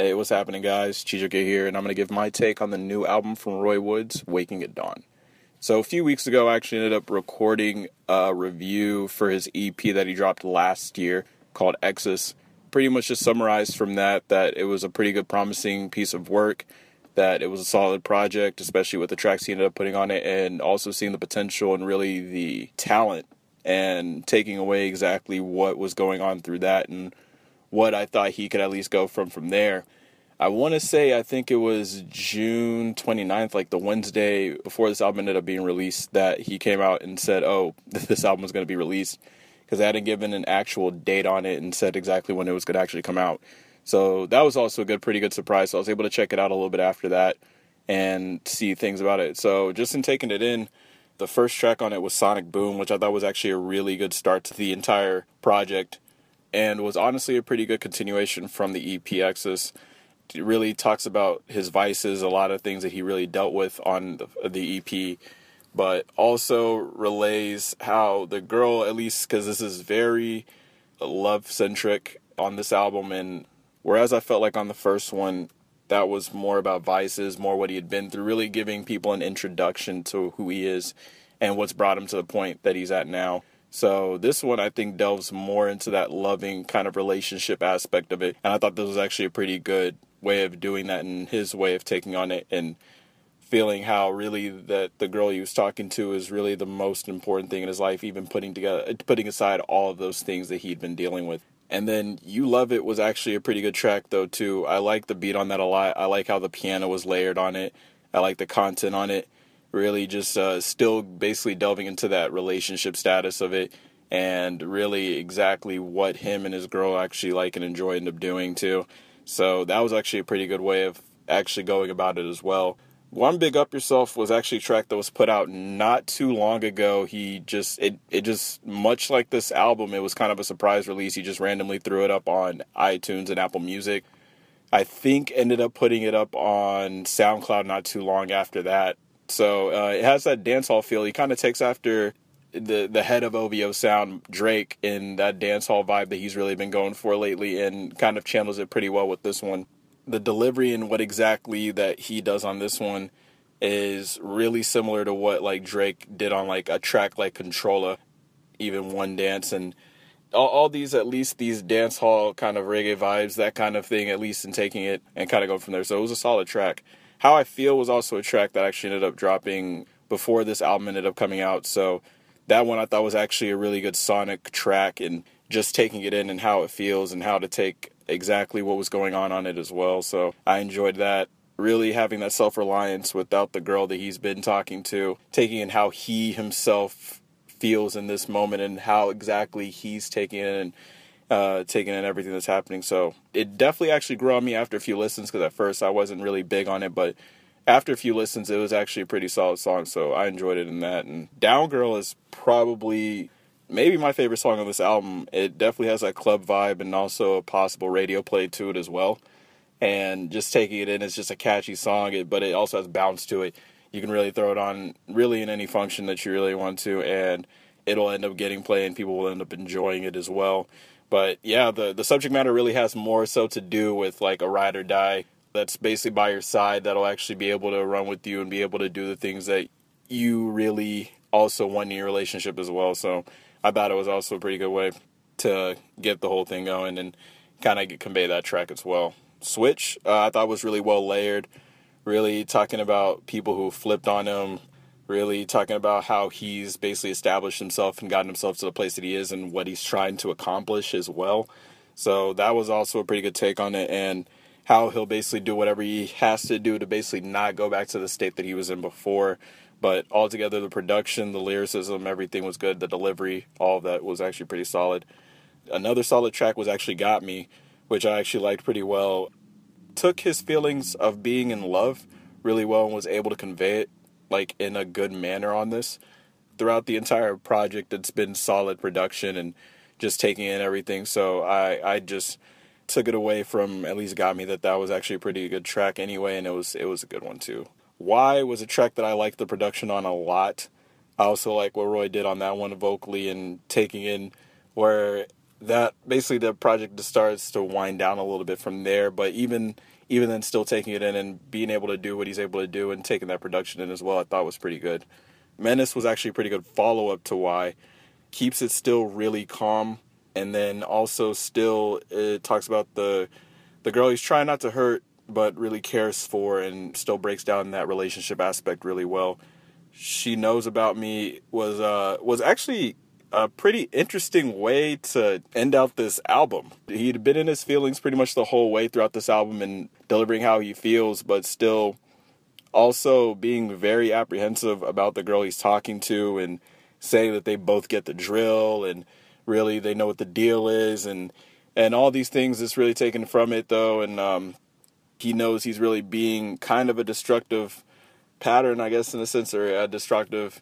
Hey, what's happening, guys? Chijoke here, and I'm going to give my take on the new album from Roy Woods, Waking at Dawn. So, a few weeks ago, I actually ended up recording a review for his EP that he dropped last year called Exis. Pretty much just summarized from that that it was a pretty good, promising piece of work, that it was a solid project, especially with the tracks he ended up putting on it, and also seeing the potential and really the talent and taking away exactly what was going on through that and what I thought he could at least go from from there. I want to say I think it was June 29th, like the Wednesday before this album ended up being released, that he came out and said, "Oh, this album is going to be released," because I hadn't given an actual date on it and said exactly when it was going to actually come out. So that was also a good, pretty good surprise. So I was able to check it out a little bit after that and see things about it. So just in taking it in, the first track on it was Sonic Boom, which I thought was actually a really good start to the entire project and was honestly a pretty good continuation from the EP. It really talks about his vices, a lot of things that he really dealt with on the, the EP, but also relays how the girl, at least because this is very love centric on this album, and whereas I felt like on the first one, that was more about vices, more what he had been through, really giving people an introduction to who he is and what's brought him to the point that he's at now. So this one I think delves more into that loving kind of relationship aspect of it. And I thought this was actually a pretty good way of doing that and his way of taking on it and feeling how really that the girl he was talking to is really the most important thing in his life, even putting together putting aside all of those things that he'd been dealing with. And then You Love It was actually a pretty good track though too. I like the beat on that a lot. I like how the piano was layered on it. I like the content on it really just uh, still basically delving into that relationship status of it and really exactly what him and his girl actually like and enjoy end up doing too. So that was actually a pretty good way of actually going about it as well. Gwan Big Up Zuh Self was actually a track that was put out not too long ago. He just it it just much like this album, it was kind of a surprise release. He just randomly threw it up on iTunes and Apple Music. I think ended up putting it up on SoundCloud not too long after that. So uh, it has that dancehall feel. He kind of takes after the the head of OVO sound, Drake, in that dancehall vibe that he's really been going for lately, and kind of channels it pretty well with this one. The delivery and what exactly that he does on this one is really similar to what like Drake did on like a track like Controlla, even One Dance, and all, all these at least these dance hall kind of reggae vibes, that kind of thing, at least in taking it and kind of go from there. So it was a solid track. How I Feel was also a track that actually ended up dropping before this album ended up coming out. So that one I thought was actually a really good sonic track and just taking it in and how it feels and how to take exactly what was going on on it as well. So I enjoyed that. Really having that self reliance without the girl that he's been talking to, taking in how he himself feels in this moment and how exactly he's taking it and uh, taking in everything that's happening. So it definitely actually grew on me after a few listens because at first I wasn't really big on it, but after a few listens, it was actually a pretty solid song. So I enjoyed it in that. And Down Girl is probably maybe my favorite song on this album. It definitely has that club vibe and also a possible radio play to it as well. And just taking it in, it's just a catchy song, but it also has bounce to it. You can really throw it on really in any function that you really want to, and it'll end up getting play, and people will end up enjoying it as well. But yeah, the the subject matter really has more so to do with like a ride or die that's basically by your side that'll actually be able to run with you and be able to do the things that you really also want in your relationship as well. So I thought it was also a pretty good way to get the whole thing going and kind of convey that track as well. Switch, uh, I thought was really well layered, really talking about people who flipped on him, really talking about how he's basically established himself and gotten himself to the place that he is and what he's trying to accomplish as well. So that was also a pretty good take on it and how he'll basically do whatever he has to do to basically not go back to the state that he was in before. But altogether, the production, the lyricism, everything was good. The delivery, all of that was actually pretty solid. Another solid track was actually Got Me, which I actually liked pretty well. Took his feelings of being in love really well and was able to convey it like in a good manner on this. Throughout the entire project, it's been solid production and just taking in everything. So I I just took it away from at least got me that that was actually a pretty good track anyway, and it was it was a good one too. Why was a track that I liked the production on a lot. I also like what Roy did on that one vocally and taking in where that basically the project just starts to wind down a little bit from there. But even even then, still taking it in and being able to do what he's able to do and taking that production in as well, I thought was pretty good. Menace was actually a pretty good follow up to Why. Keeps it still really calm, and then also still it talks about the the girl he's trying not to hurt, but really cares for, and still breaks down that relationship aspect really well. She knows about me was uh was actually a pretty interesting way to end out this album. He'd been in his feelings pretty much the whole way throughout this album and delivering how he feels, but still also being very apprehensive about the girl he's talking to and saying that they both get the drill and really they know what the deal is and and all these things is really taken from it though and um, he knows he's really being kind of a destructive pattern I guess in a sense or a destructive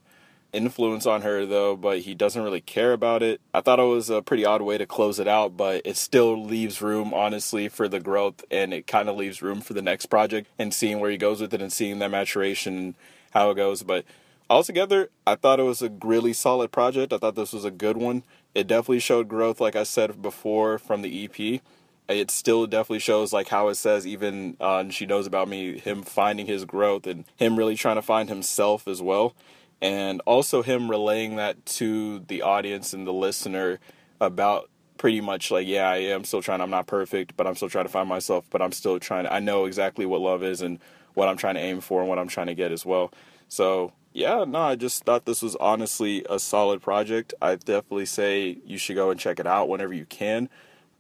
influence on her though, but he doesn't really care about it. I thought it was a pretty odd way to close it out, but it still leaves room, honestly, for the growth and it kind of leaves room for the next project and seeing where he goes with it and seeing that maturation how it goes. But altogether, I thought it was a really solid project. I thought this was a good one. It definitely showed growth, like I said before, from the EP. It still definitely shows like how it says even uh, she knows about me him finding his growth and him really trying to find himself as well and also him relaying that to the audience and the listener about pretty much like yeah i am still trying i'm not perfect but i'm still trying to find myself but i'm still trying to i know exactly what love is and what i'm trying to aim for and what i'm trying to get as well. So yeah no i just thought this was honestly a solid project. I definitely say you should go and check it out whenever you can.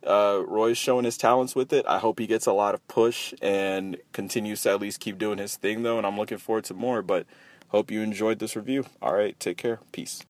Uh, roy's showing his talents with it. I hope he gets a lot of push and continues to at least keep doing his thing though and i'm looking forward to more but Hope you enjoyed this review. All right, take care. Peace.